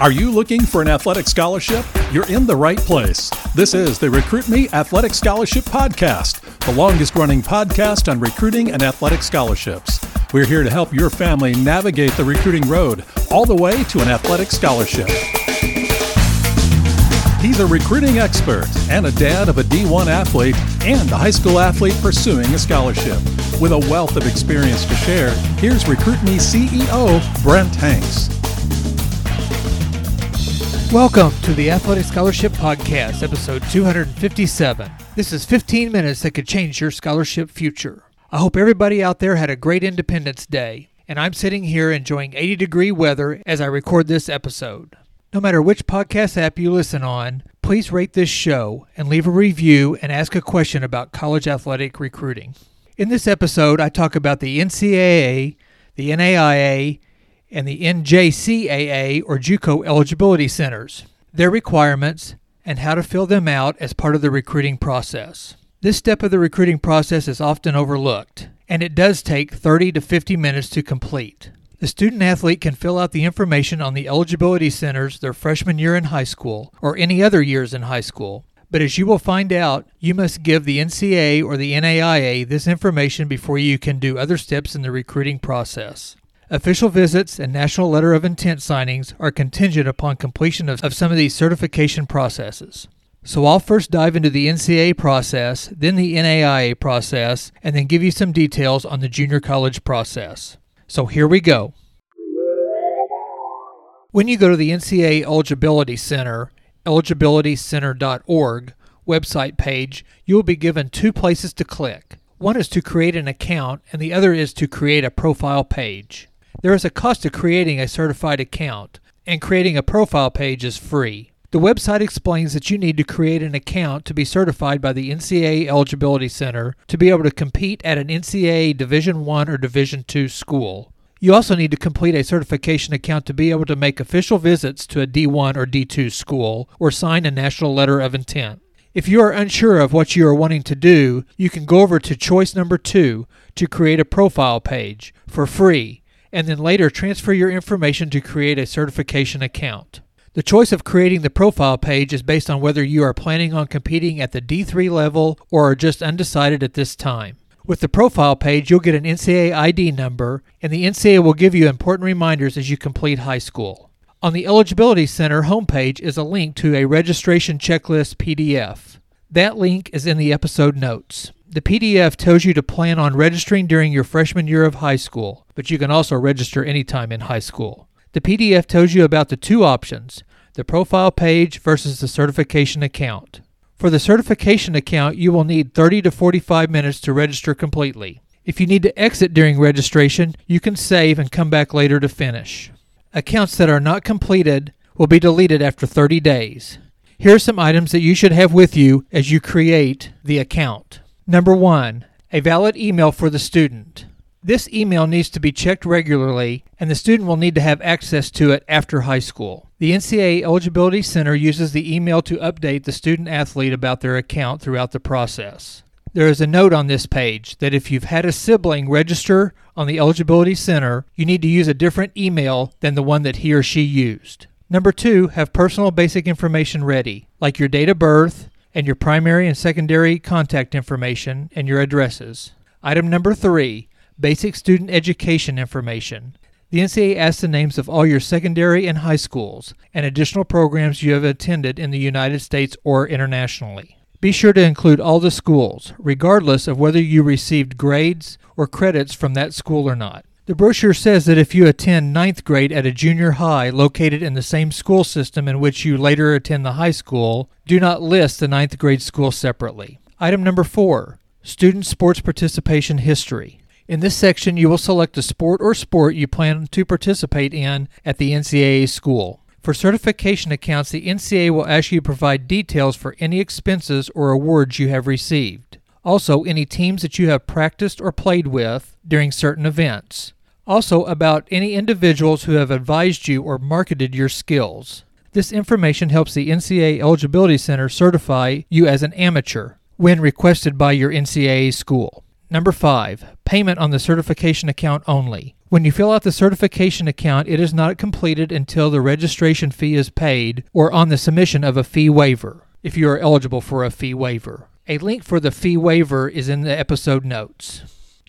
Are you looking for an athletic scholarship? You're in the right place. This is the Recruit Me Athletic Scholarship Podcast, the longest running podcast on recruiting and athletic scholarships. We're here to help your family navigate the recruiting road all the way to an athletic scholarship. He's a recruiting expert and a dad of a D1 athlete and a high school athlete pursuing a scholarship. With a wealth of experience to share, here's Recruit Me CEO Brent Hanks. Welcome to the Athletic Scholarship Podcast, episode 257. This is 15 minutes that could change your scholarship future. I hope everybody out there had a great Independence Day, and I'm sitting here enjoying 80 degree weather as I record this episode. No matter which podcast app you listen on, please rate this show and leave a review and ask a question about college athletic recruiting. In this episode, I talk about the NCAA, the NAIA, and the NJCAA or JUCO eligibility centers, their requirements, and how to fill them out as part of the recruiting process. This step of the recruiting process is often overlooked, and it does take 30 to 50 minutes to complete. The student athlete can fill out the information on the eligibility centers their freshman year in high school or any other years in high school. But as you will find out, you must give the NCAA or the NAIA this information before you can do other steps in the recruiting process. Official visits and national letter of intent signings are contingent upon completion of, of some of these certification processes. So I'll first dive into the NCAA process, then the NAIA process, and then give you some details on the junior college process. So here we go. When you go to the NCAA Eligibility Center, eligibilitycenter.org website page, you will be given two places to click. One is to create an account, and the other is to create a profile page. There is a cost to creating a certified account, and creating a profile page is free. The website explains that you need to create an account to be certified by the NCAA Eligibility Center to be able to compete at an NCAA Division 1 or Division 2 school. You also need to complete a certification account to be able to make official visits to a D1 or D2 school or sign a national letter of intent. If you are unsure of what you are wanting to do, you can go over to choice number 2 to create a profile page for free and then later transfer your information to create a certification account. The choice of creating the profile page is based on whether you are planning on competing at the D3 level or are just undecided at this time. With the profile page, you'll get an NCAA ID number, and the NCAA will give you important reminders as you complete high school. On the Eligibility Center homepage is a link to a registration checklist PDF. That link is in the episode notes. The PDF tells you to plan on registering during your freshman year of high school, but you can also register anytime in high school. The PDF tells you about the two options the profile page versus the certification account. For the certification account, you will need 30 to 45 minutes to register completely. If you need to exit during registration, you can save and come back later to finish. Accounts that are not completed will be deleted after 30 days. Here are some items that you should have with you as you create the account. Number one, a valid email for the student. This email needs to be checked regularly, and the student will need to have access to it after high school. The NCAA Eligibility Center uses the email to update the student athlete about their account throughout the process. There is a note on this page that if you've had a sibling register on the Eligibility Center, you need to use a different email than the one that he or she used. Number two, have personal basic information ready, like your date of birth, and your primary and secondary contact information and your addresses. Item number three, basic student education information. The NCAA asks the names of all your secondary and high schools and additional programs you have attended in the United States or internationally. Be sure to include all the schools, regardless of whether you received grades or credits from that school or not. The brochure says that if you attend ninth grade at a junior high located in the same school system in which you later attend the high school, do not list the ninth grade school separately. Item number four Student Sports Participation History. In this section, you will select the sport or sport you plan to participate in at the NCAA school. For certification accounts, the NCAA will ask you to provide details for any expenses or awards you have received. Also, any teams that you have practiced or played with during certain events. Also, about any individuals who have advised you or marketed your skills. This information helps the NCAA Eligibility Center certify you as an amateur when requested by your NCAA school. Number five, payment on the certification account only. When you fill out the certification account, it is not completed until the registration fee is paid or on the submission of a fee waiver, if you are eligible for a fee waiver. A link for the fee waiver is in the episode notes.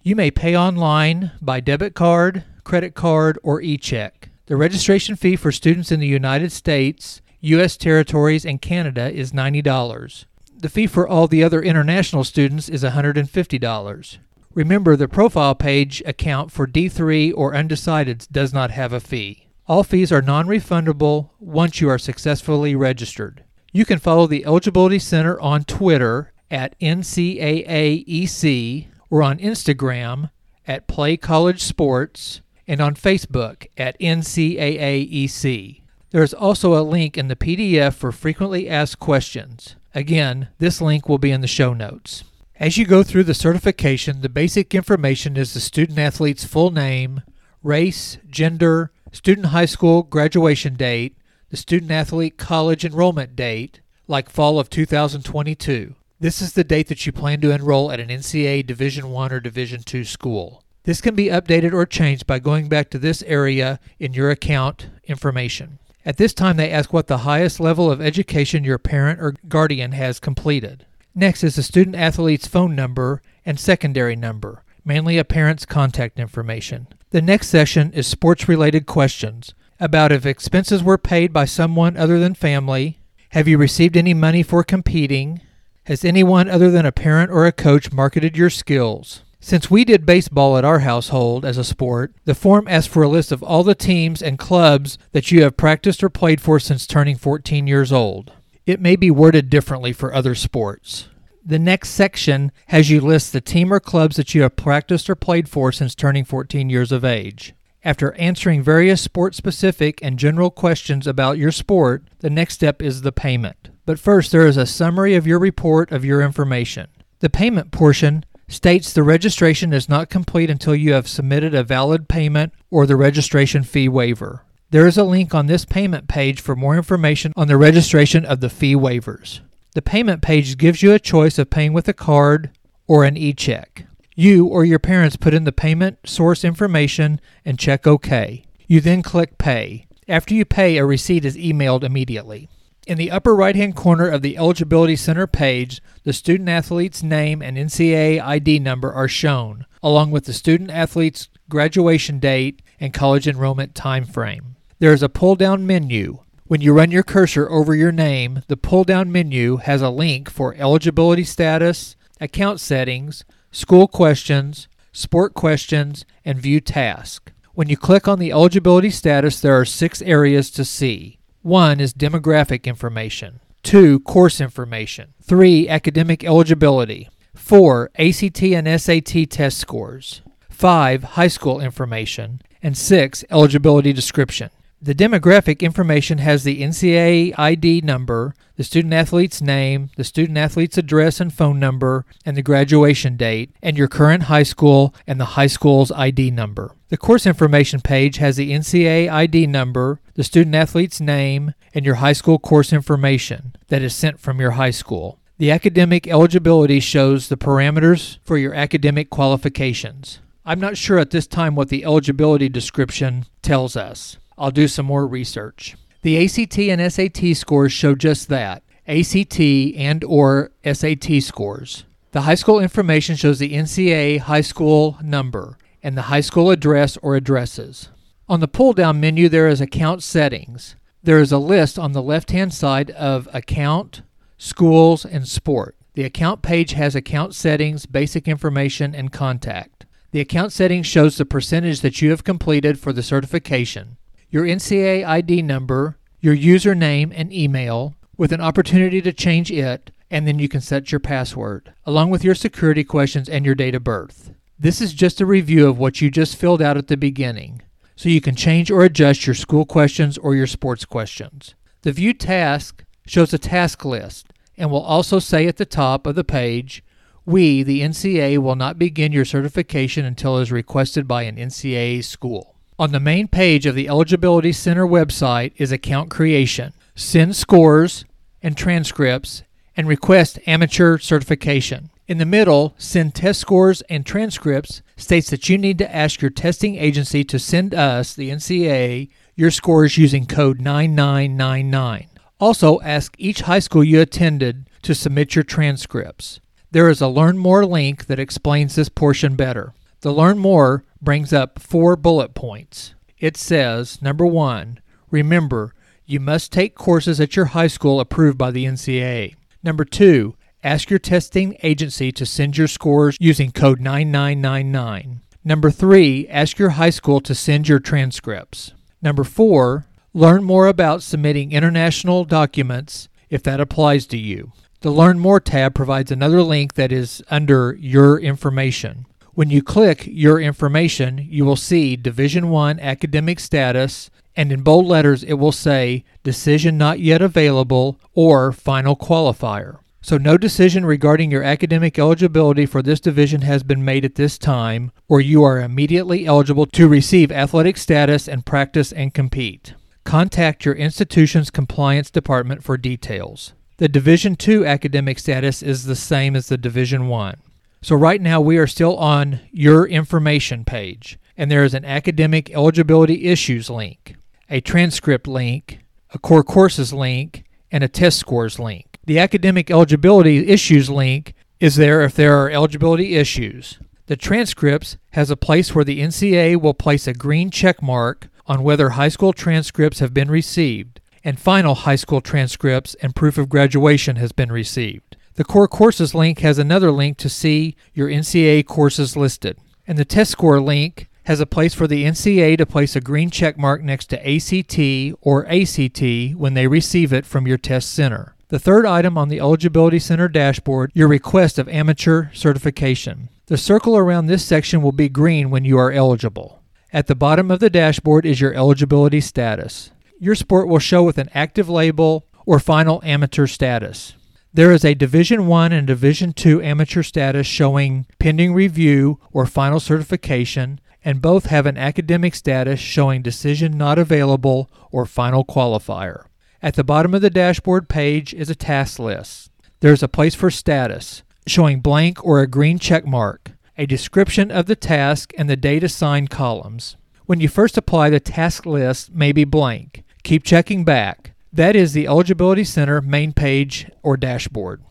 You may pay online by debit card, credit card, or e check. The registration fee for students in the United States, U.S. territories, and Canada is $90. The fee for all the other international students is $150. Remember, the profile page account for D3 or undecideds does not have a fee. All fees are non refundable once you are successfully registered. You can follow the Eligibility Center on Twitter at NCAAEC or on Instagram at Play College Sports and on Facebook at NCAAEC. There is also a link in the PDF for frequently asked questions. Again, this link will be in the show notes. As you go through the certification, the basic information is the student athlete's full name, race, gender, student high school graduation date, the student athlete college enrollment date, like fall of 2022. This is the date that you plan to enroll at an NCAA Division 1 or Division 2 school. This can be updated or changed by going back to this area in your account information. At this time, they ask what the highest level of education your parent or guardian has completed. Next is the student athlete's phone number and secondary number, mainly a parent's contact information. The next session is sports related questions about if expenses were paid by someone other than family, have you received any money for competing, has anyone other than a parent or a coach marketed your skills? Since we did baseball at our household as a sport, the form asks for a list of all the teams and clubs that you have practiced or played for since turning 14 years old. It may be worded differently for other sports. The next section has you list the team or clubs that you have practiced or played for since turning 14 years of age. After answering various sport specific and general questions about your sport, the next step is the payment. But first, there is a summary of your report of your information. The payment portion states the registration is not complete until you have submitted a valid payment or the registration fee waiver. There is a link on this payment page for more information on the registration of the fee waivers. The payment page gives you a choice of paying with a card or an e check. You or your parents put in the payment source information and check OK. You then click Pay. After you pay, a receipt is emailed immediately. In the upper right hand corner of the Eligibility Center page, the student athlete's name and NCAA ID number are shown, along with the student athlete's graduation date and college enrollment time frame. There is a pull down menu. When you run your cursor over your name, the pull down menu has a link for eligibility status, account settings, school questions, sport questions, and view task. When you click on the eligibility status, there are six areas to see. One is demographic information. Two, course information. Three, academic eligibility. Four, ACT and SAT test scores. Five, high school information. And six, eligibility description. The demographic information has the NCAA ID number, the student athlete's name, the student athlete's address and phone number, and the graduation date, and your current high school and the high school's ID number. The course information page has the NCAA ID number, the student athlete's name, and your high school course information that is sent from your high school. The academic eligibility shows the parameters for your academic qualifications. I'm not sure at this time what the eligibility description tells us. I'll do some more research. The ACT and SAT scores show just that. ACT and or SAT scores. The high school information shows the NCAA high school number and the high school address or addresses. On the pull down menu there is account settings. There is a list on the left-hand side of account, schools and sport. The account page has account settings, basic information and contact. The account settings shows the percentage that you have completed for the certification your NCAA ID number, your username and email with an opportunity to change it, and then you can set your password, along with your security questions and your date of birth. This is just a review of what you just filled out at the beginning, so you can change or adjust your school questions or your sports questions. The View Task shows a task list and will also say at the top of the page, we, the NCAA, will not begin your certification until it is requested by an NCAA school. On the main page of the Eligibility Center website is account creation, send scores and transcripts, and request amateur certification. In the middle, send test scores and transcripts states that you need to ask your testing agency to send us, the NCAA, your scores using code 9999. Also, ask each high school you attended to submit your transcripts. There is a Learn More link that explains this portion better. The Learn More brings up four bullet points. It says, number one, remember, you must take courses at your high school approved by the NCAA. Number two, ask your testing agency to send your scores using code 9999. Number three, ask your high school to send your transcripts. Number four, learn more about submitting international documents if that applies to you. The Learn More tab provides another link that is under Your Information. When you click Your Information, you will see Division 1 academic status and in bold letters it will say Decision not yet available or Final qualifier. So no decision regarding your academic eligibility for this division has been made at this time, or you are immediately eligible to receive athletic status and practice and compete. Contact your institution's compliance department for details. The Division 2 academic status is the same as the Division 1. So right now we are still on your information page, and there is an academic eligibility issues link, a transcript link, a core courses link, and a test scores link. The academic eligibility issues link is there if there are eligibility issues. The transcripts has a place where the NCAA will place a green check mark on whether high school transcripts have been received, and final high school transcripts and proof of graduation has been received. The Core Courses link has another link to see your NCAA courses listed. And the Test Score link has a place for the NCAA to place a green check mark next to ACT or ACT when they receive it from your test center. The third item on the Eligibility Center dashboard, your request of amateur certification. The circle around this section will be green when you are eligible. At the bottom of the dashboard is your eligibility status. Your sport will show with an active label or final amateur status. There is a Division 1 and Division 2 amateur status showing pending review or final certification, and both have an academic status showing decision not available or final qualifier. At the bottom of the dashboard page is a task list. There is a place for status, showing blank or a green check mark, a description of the task, and the date assigned columns. When you first apply, the task list may be blank. Keep checking back. That is the Eligibility Center main page or dashboard.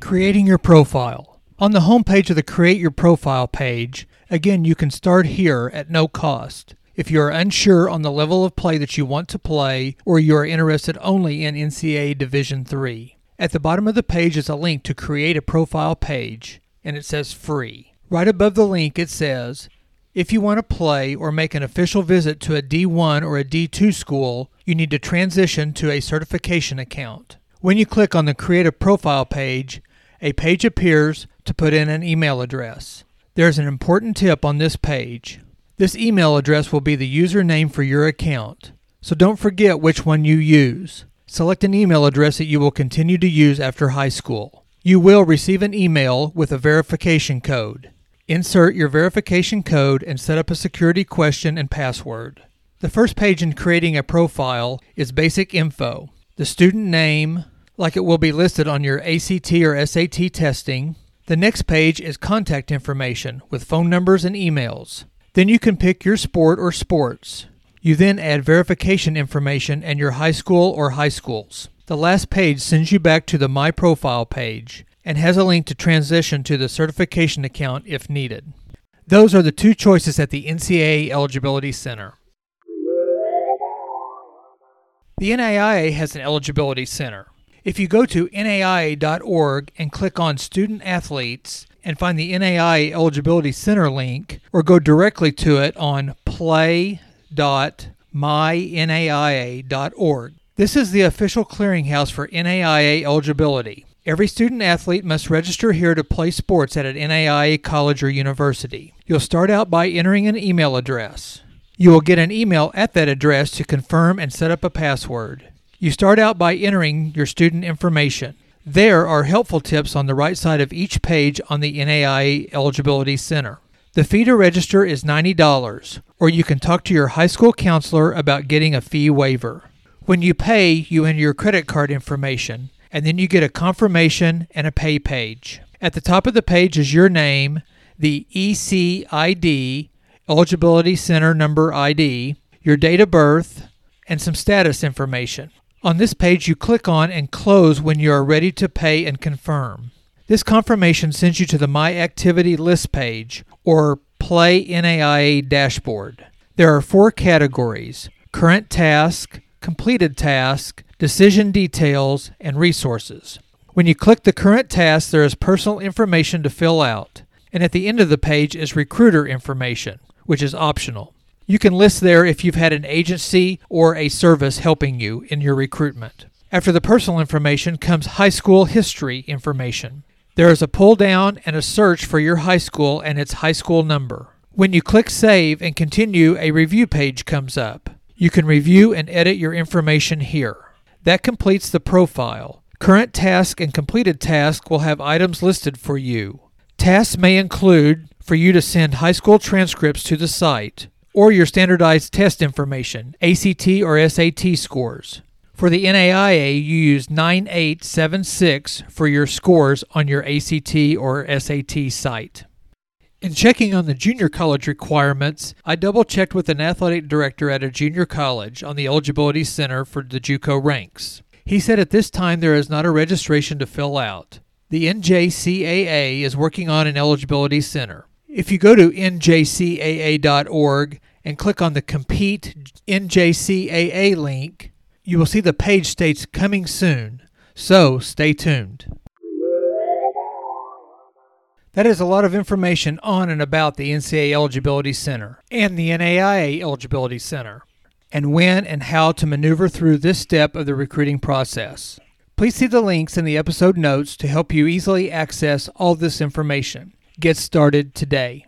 Creating your profile. On the home page of the Create Your Profile page, again, you can start here at no cost. If you are unsure on the level of play that you want to play, or you are interested only in NCAA Division III, at the bottom of the page is a link to create a profile page, and it says free. Right above the link, it says if you want to play or make an official visit to a D1 or a D2 school, you need to transition to a certification account. When you click on the Create a Profile page, a page appears to put in an email address. There's an important tip on this page. This email address will be the username for your account, so don't forget which one you use. Select an email address that you will continue to use after high school. You will receive an email with a verification code. Insert your verification code and set up a security question and password. The first page in creating a profile is basic info, the student name, like it will be listed on your ACT or SAT testing. The next page is contact information with phone numbers and emails. Then you can pick your sport or sports. You then add verification information and your high school or high schools. The last page sends you back to the My Profile page and has a link to transition to the certification account if needed. Those are the two choices at the NCAA Eligibility Center. The NAIA has an eligibility center. If you go to naia.org and click on Student Athletes and find the NAIA Eligibility Center link, or go directly to it on play.mynaia.org. This is the official clearinghouse for NAIA eligibility. Every student athlete must register here to play sports at an NAIA college or university. You'll start out by entering an email address. You will get an email at that address to confirm and set up a password. You start out by entering your student information. There are helpful tips on the right side of each page on the NAIA Eligibility Center. The fee to register is $90, or you can talk to your high school counselor about getting a fee waiver. When you pay, you enter your credit card information and then you get a confirmation and a pay page. At the top of the page is your name, the ECID, Eligibility Center Number ID, your date of birth, and some status information. On this page, you click on and close when you are ready to pay and confirm. This confirmation sends you to the My Activity List page or Play NAIA dashboard. There are four categories current task, completed task, decision details, and resources. When you click the current task, there is personal information to fill out, and at the end of the page is recruiter information, which is optional. You can list there if you've had an agency or a service helping you in your recruitment. After the personal information comes high school history information. There is a pull down and a search for your high school and its high school number. When you click Save and Continue, a review page comes up. You can review and edit your information here. That completes the profile. Current task and completed task will have items listed for you. Tasks may include for you to send high school transcripts to the site or your standardized test information, ACT or SAT scores. For the NAIA, you use 9876 for your scores on your ACT or SAT site. In checking on the junior college requirements, I double checked with an athletic director at a junior college on the eligibility center for the JUCO ranks. He said at this time there is not a registration to fill out. The NJCAA is working on an eligibility center. If you go to njcaa.org and click on the Compete NJCAA link, you will see the page states coming soon, so stay tuned. That is a lot of information on and about the NCAA Eligibility Center and the NAIA Eligibility Center, and when and how to maneuver through this step of the recruiting process. Please see the links in the episode notes to help you easily access all this information. Get started today.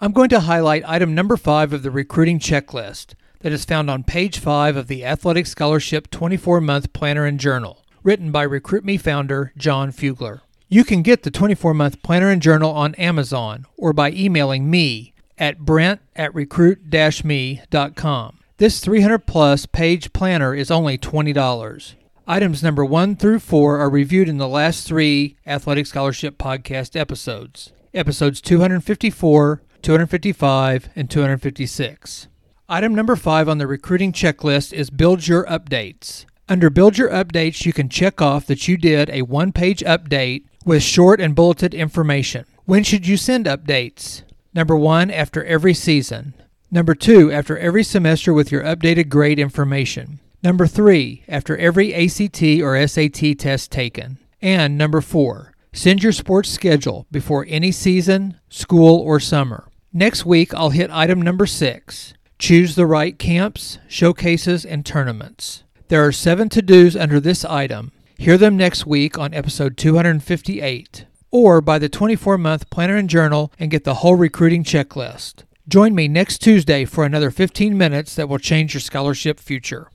I'm going to highlight item number five of the recruiting checklist that is found on page 5 of the Athletic Scholarship 24 month planner and journal, written by Recruit Me founder John Fugler. You can get the 24 month planner and journal on Amazon or by emailing me at brent at recruit me.com. This 300 plus page planner is only $20. Items number 1 through 4 are reviewed in the last three Athletic Scholarship podcast episodes episodes 254, 255, and 256. Item number five on the recruiting checklist is Build Your Updates. Under Build Your Updates, you can check off that you did a one page update with short and bulleted information. When should you send updates? Number one, after every season. Number two, after every semester with your updated grade information. Number three, after every ACT or SAT test taken. And number four, send your sports schedule before any season, school, or summer. Next week, I'll hit item number six Choose the right camps, showcases, and tournaments. There are seven to dos under this item. Hear them next week on episode 258, or buy the 24 month planner and journal and get the whole recruiting checklist. Join me next Tuesday for another 15 minutes that will change your scholarship future.